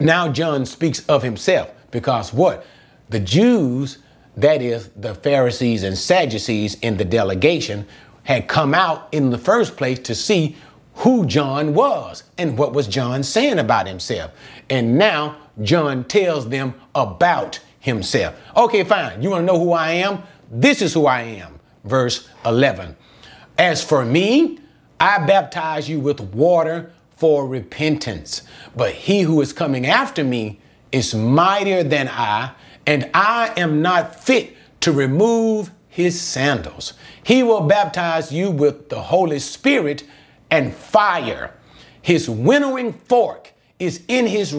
Now John speaks of himself because what? The Jews, that is, the Pharisees and Sadducees in the delegation, had come out in the first place to see who John was and what was John saying about himself. And now John tells them about himself. Okay, fine. You want to know who I am? This is who I am. Verse 11. As for me, I baptize you with water for repentance. But he who is coming after me is mightier than I, and I am not fit to remove his sandals. He will baptize you with the Holy Spirit and fire. His winnowing fork is in his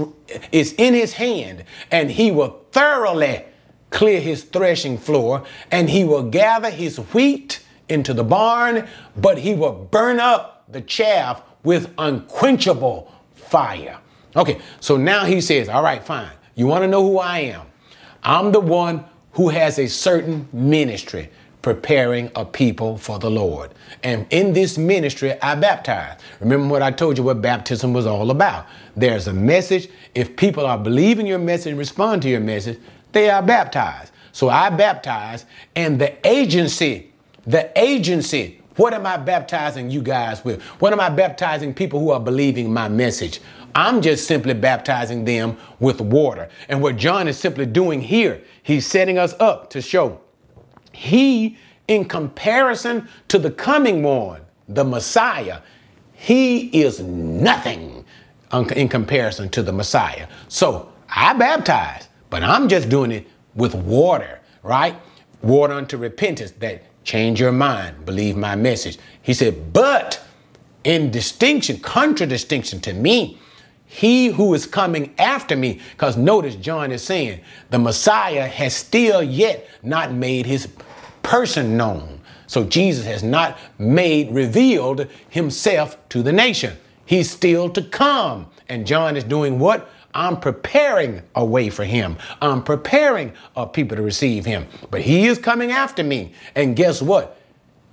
is in his hand, and he will thoroughly clear his threshing floor, and he will gather his wheat into the barn, but he will burn up the chaff with unquenchable fire. Okay, so now he says, All right, fine. You want to know who I am? I'm the one who has a certain ministry preparing a people for the Lord. And in this ministry, I baptize. Remember what I told you what baptism was all about. There's a message. If people are believing your message and respond to your message, they are baptized. So I baptize, and the agency, the agency, what am I baptizing you guys with? What am I baptizing people who are believing my message? I'm just simply baptizing them with water. And what John is simply doing here, he's setting us up to show he, in comparison to the coming one, the Messiah, he is nothing in comparison to the Messiah. So I baptize, but I'm just doing it with water, right? Water unto repentance that change your mind, believe my message. He said, but in distinction, contradistinction to me, he who is coming after me, because notice John is saying the Messiah has still yet not made his person known. So Jesus has not made, revealed himself to the nation. He's still to come. And John is doing what? I'm preparing a way for him. I'm preparing a people to receive him. But he is coming after me. And guess what?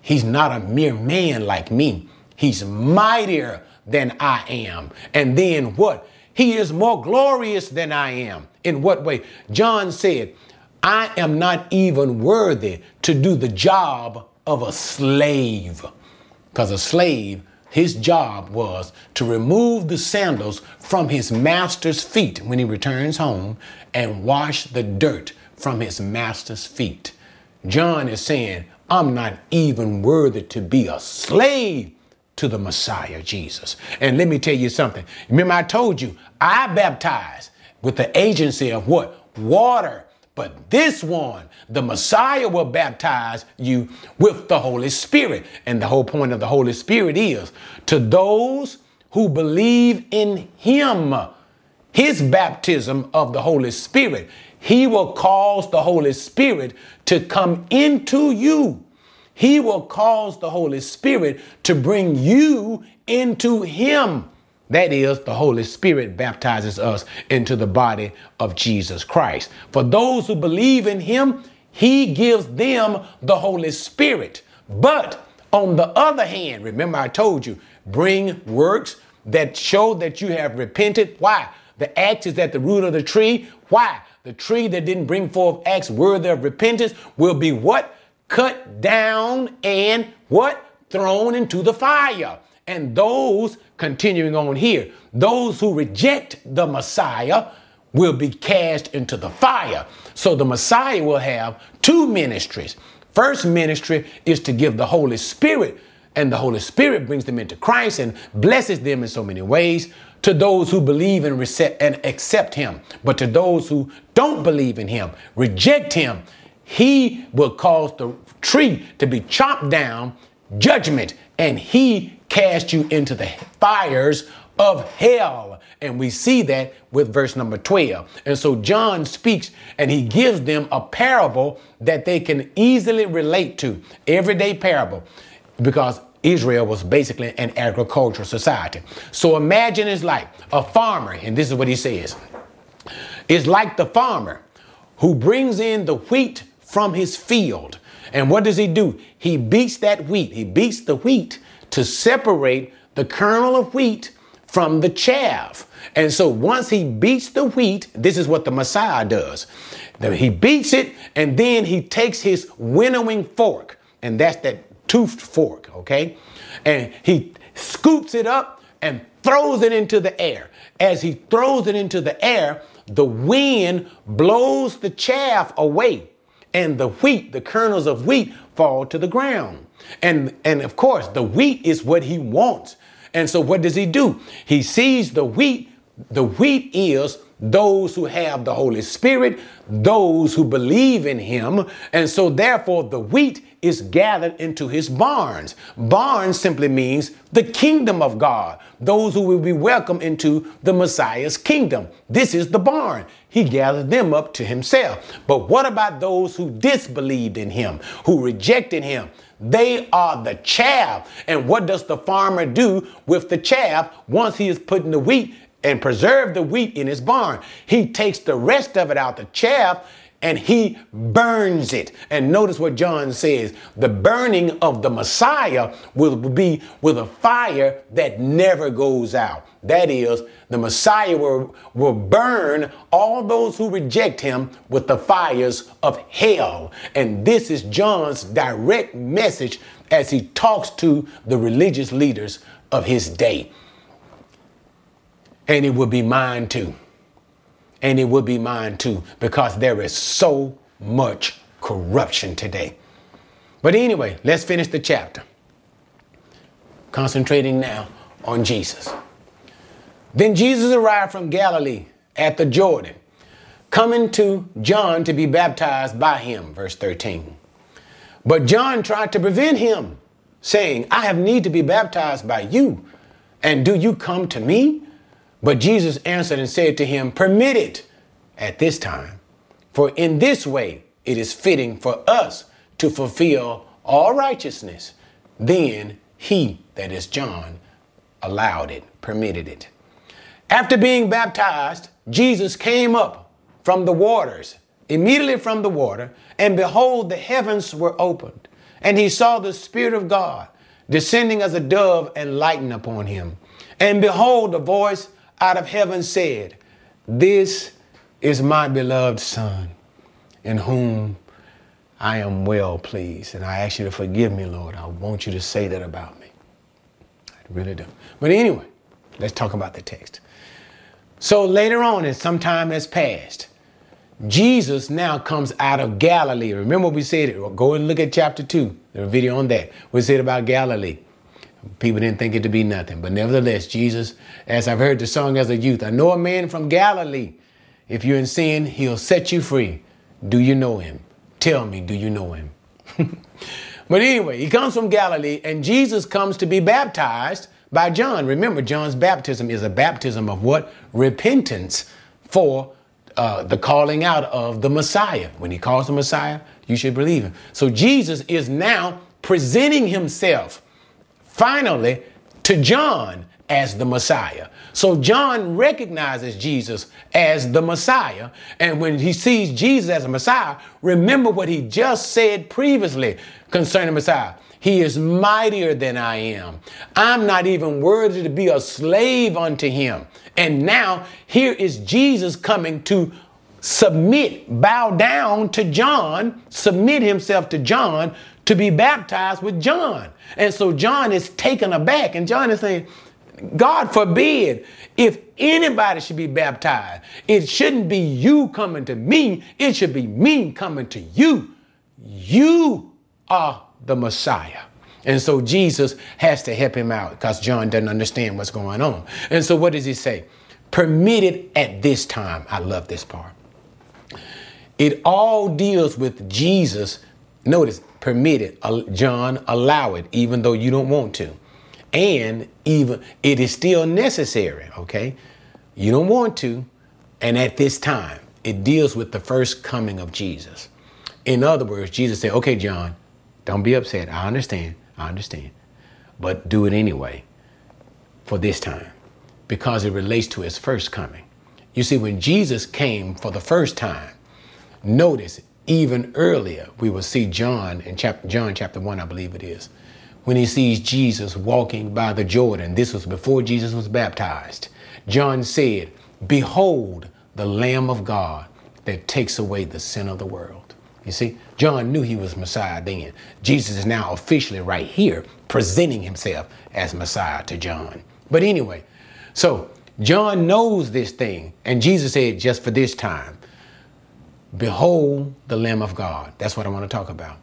He's not a mere man like me. He's mightier than I am. And then what? He is more glorious than I am. In what way? John said, I am not even worthy to do the job of a slave. Because a slave, his job was to remove the sandals from his master's feet when he returns home and wash the dirt from his master's feet. John is saying, I'm not even worthy to be a slave to the Messiah Jesus. And let me tell you something. Remember, I told you, I baptize with the agency of what? Water. But this one, the Messiah will baptize you with the Holy Spirit. And the whole point of the Holy Spirit is to those who believe in Him, His baptism of the Holy Spirit, He will cause the Holy Spirit to come into you he will cause the Holy Spirit to bring you into Him. That is, the Holy Spirit baptizes us into the body of Jesus Christ. For those who believe in Him, He gives them the Holy Spirit. But on the other hand, remember I told you, bring works that show that you have repented. Why? The axe is at the root of the tree. Why? The tree that didn't bring forth acts worthy of repentance will be what? Cut down and what? Thrown into the fire. And those, continuing on here, those who reject the Messiah will be cast into the fire. So the Messiah will have two ministries. First ministry is to give the Holy Spirit, and the Holy Spirit brings them into Christ and blesses them in so many ways to those who believe and, and accept Him. But to those who don't believe in Him, reject Him, he will cause the tree to be chopped down, judgment, and he cast you into the fires of hell. And we see that with verse number 12. And so John speaks and he gives them a parable that they can easily relate to, everyday parable, because Israel was basically an agricultural society. So imagine it's like a farmer, and this is what he says it's like the farmer who brings in the wheat from his field. And what does he do? He beats that wheat, he beats the wheat to separate the kernel of wheat from the chaff. And so once he beats the wheat, this is what the Messiah does. He beats it and then he takes his winnowing fork, and that's that toothed fork, okay? And he scoops it up and throws it into the air. As he throws it into the air, the wind blows the chaff away and the wheat, the kernels of wheat fall to the ground. And, and of course, the wheat is what he wants. And so what does he do? He sees the wheat. The wheat is those who have the Holy Spirit, those who believe in him. And so therefore the wheat is gathered into his barns. Barns simply means the kingdom of God, those who will be welcomed into the Messiah's kingdom. This is the barn. He gathered them up to himself. But what about those who disbelieved in him, who rejected him? They are the chaff. And what does the farmer do with the chaff once he is putting the wheat and preserve the wheat in his barn? He takes the rest of it out, the chaff, and he burns it. And notice what John says the burning of the Messiah will be with a fire that never goes out. That is, the Messiah will, will burn all those who reject him with the fires of hell. And this is John's direct message as he talks to the religious leaders of his day. And it will be mine too and it will be mine too because there is so much corruption today. But anyway, let's finish the chapter. Concentrating now on Jesus. Then Jesus arrived from Galilee at the Jordan, coming to John to be baptized by him, verse 13. But John tried to prevent him, saying, I have need to be baptized by you, and do you come to me? But Jesus answered and said to him, Permit it at this time, for in this way it is fitting for us to fulfill all righteousness. Then he, that is John, allowed it, permitted it. After being baptized, Jesus came up from the waters, immediately from the water, and behold, the heavens were opened, and he saw the Spirit of God descending as a dove and lighting upon him. And behold, a voice out of heaven said, This is my beloved Son, in whom I am well pleased. And I ask you to forgive me, Lord. I want you to say that about me. I really do. But anyway, let's talk about the text. So later on, and some time has passed, Jesus now comes out of Galilee. Remember we said it. Go and look at chapter 2, the video on that. We said about Galilee. People didn't think it to be nothing. But nevertheless, Jesus, as I've heard the song as a youth, I know a man from Galilee. If you're in sin, he'll set you free. Do you know him? Tell me, do you know him? but anyway, he comes from Galilee, and Jesus comes to be baptized by John. Remember, John's baptism is a baptism of what? Repentance for uh, the calling out of the Messiah. When he calls the Messiah, you should believe him. So Jesus is now presenting himself finally to John as the Messiah. So John recognizes Jesus as the Messiah. And when he sees Jesus as a Messiah, remember what he just said previously concerning Messiah. He is mightier than I am. I'm not even worthy to be a slave unto him. And now here is Jesus coming to submit, bow down to John, submit himself to John to be baptized with John. And so John is taken aback, and John is saying, God forbid if anybody should be baptized, it shouldn't be you coming to me, it should be me coming to you. You are the Messiah. And so Jesus has to help him out because John doesn't understand what's going on. And so what does he say? Permitted at this time. I love this part. It all deals with Jesus. Notice, permit it, John, allow it, even though you don't want to. And even it is still necessary, okay? You don't want to. And at this time, it deals with the first coming of Jesus. In other words, Jesus said, okay, John, don't be upset. I understand. I understand. But do it anyway for this time because it relates to his first coming. You see, when Jesus came for the first time, notice even earlier, we will see John in chapter, John chapter 1, I believe it is, when he sees Jesus walking by the Jordan. This was before Jesus was baptized. John said, Behold the Lamb of God that takes away the sin of the world. You see, John knew he was Messiah then. Jesus is now officially right here presenting himself as Messiah to John. But anyway, so John knows this thing, and Jesus said, just for this time, behold the Lamb of God. That's what I want to talk about.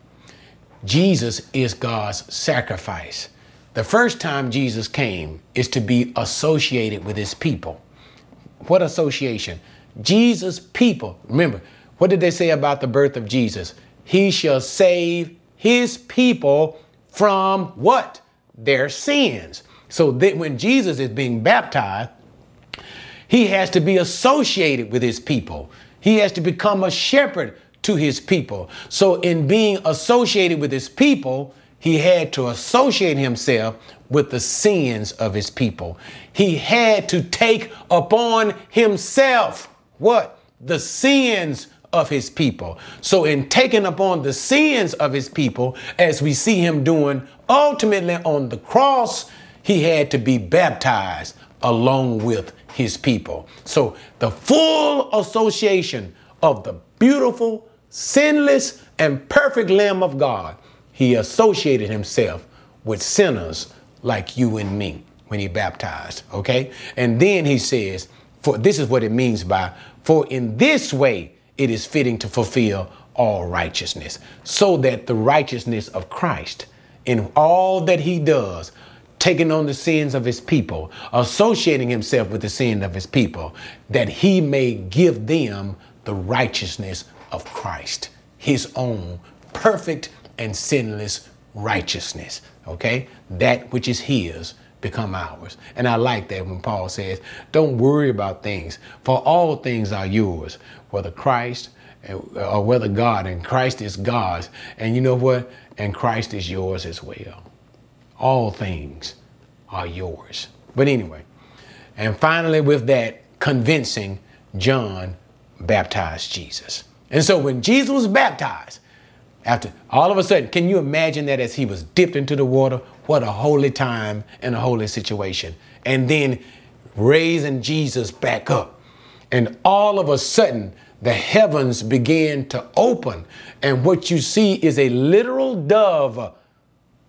Jesus is God's sacrifice. The first time Jesus came is to be associated with his people. What association? Jesus' people. Remember, what did they say about the birth of Jesus? He shall save his people from what? Their sins. So that when Jesus is being baptized, he has to be associated with his people. He has to become a shepherd to his people. So, in being associated with his people, he had to associate himself with the sins of his people. He had to take upon himself what? The sins of his people. So, in taking upon the sins of his people, as we see him doing ultimately on the cross, he had to be baptized along with his people. So, the full association of the beautiful, sinless, and perfect Lamb of God, he associated himself with sinners like you and me when he baptized. Okay? And then he says, for this is what it means by, for in this way it is fitting to fulfill all righteousness, so that the righteousness of Christ in all that he does, taking on the sins of his people, associating himself with the sin of his people, that he may give them the righteousness of Christ, his own perfect and sinless righteousness. Okay? That which is his become ours. And I like that when Paul says, Don't worry about things, for all things are yours, whether Christ uh, or whether God, and Christ is God's. And you know what? And Christ is yours as well. All things are yours. But anyway, and finally, with that, convincing John baptized Jesus. And so when Jesus was baptized, after all of a sudden, can you imagine that as he was dipped into the water? What a holy time and a holy situation. And then raising Jesus back up. And all of a sudden, the heavens began to open. And what you see is a literal dove,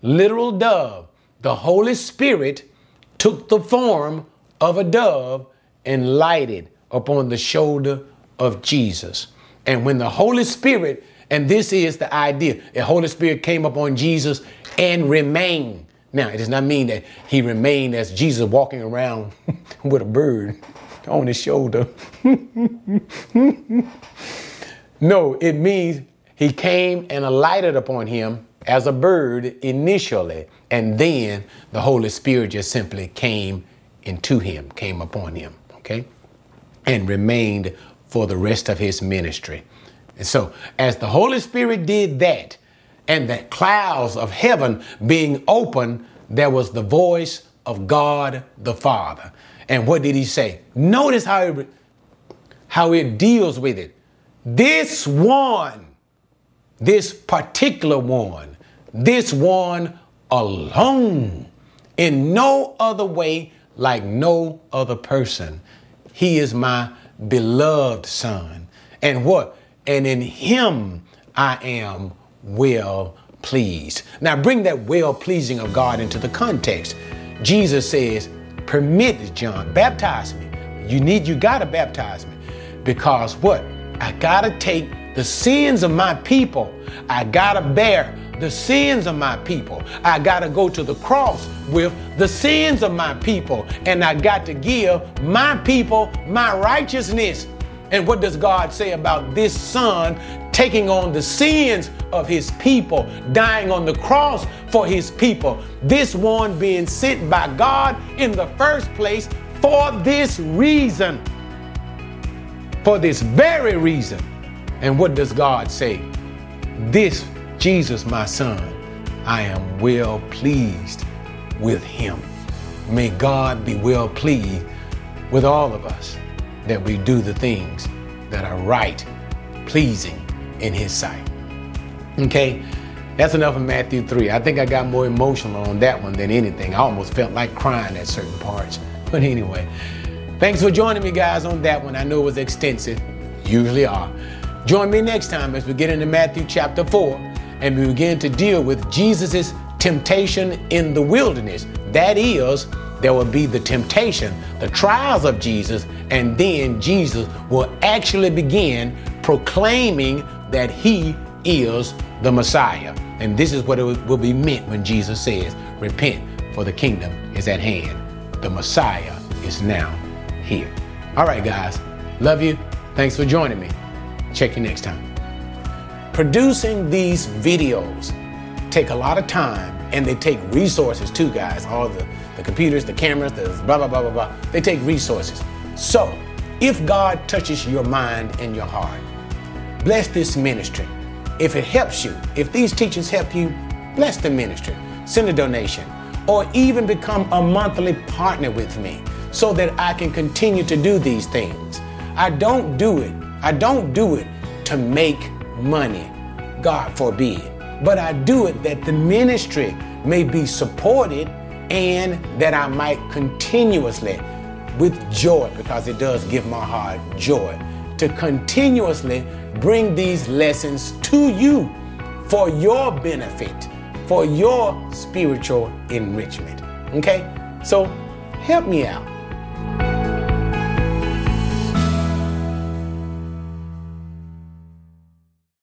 literal dove. The Holy Spirit took the form of a dove and lighted upon the shoulder of Jesus. And when the Holy Spirit and this is the idea. The Holy Spirit came upon Jesus and remained. Now, it does not mean that he remained as Jesus walking around with a bird on his shoulder. no, it means he came and alighted upon him as a bird initially, and then the Holy Spirit just simply came into him, came upon him, okay? And remained for the rest of his ministry. And so, as the Holy Spirit did that, and the clouds of heaven being open, there was the voice of God the Father. And what did he say? Notice how it, how it deals with it. This one, this particular one, this one alone, in no other way, like no other person. He is my beloved son. And what? and in him I am well pleased. Now bring that well pleasing of God into the context. Jesus says, permit John, baptize me. You need, you gotta baptize me. Because what? I gotta take the sins of my people. I gotta bear the sins of my people. I gotta go to the cross with the sins of my people. And I got to give my people my righteousness. And what does God say about this son taking on the sins of his people, dying on the cross for his people? This one being sent by God in the first place for this reason. For this very reason. And what does God say? This Jesus, my son, I am well pleased with him. May God be well pleased with all of us that we do the things that are right, pleasing in his sight. Okay? That's enough of Matthew 3. I think I got more emotional on that one than anything. I almost felt like crying at certain parts. But anyway, thanks for joining me, guys, on that one. I know it was extensive, usually are. Join me next time as we get into Matthew chapter 4 and we begin to deal with Jesus' temptation in the wilderness. That is, there will be the temptation, the trials of Jesus, and then Jesus will actually begin proclaiming that he is the Messiah. And this is what it will be meant when Jesus says, Repent, for the kingdom is at hand. The Messiah is now here. All right, guys. Love you. Thanks for joining me. Check you next time. Producing these videos take a lot of time and they take resources too, guys. All the, the computers, the cameras, the blah, blah, blah, blah, blah. They take resources. So, if God touches your mind and your heart, bless this ministry. If it helps you, if these teachings help you, bless the ministry. Send a donation or even become a monthly partner with me so that I can continue to do these things. I don't do it. I don't do it to make money. God forbid. But I do it that the ministry may be supported and that I might continuously, with joy, because it does give my heart joy, to continuously bring these lessons to you for your benefit, for your spiritual enrichment. Okay? So help me out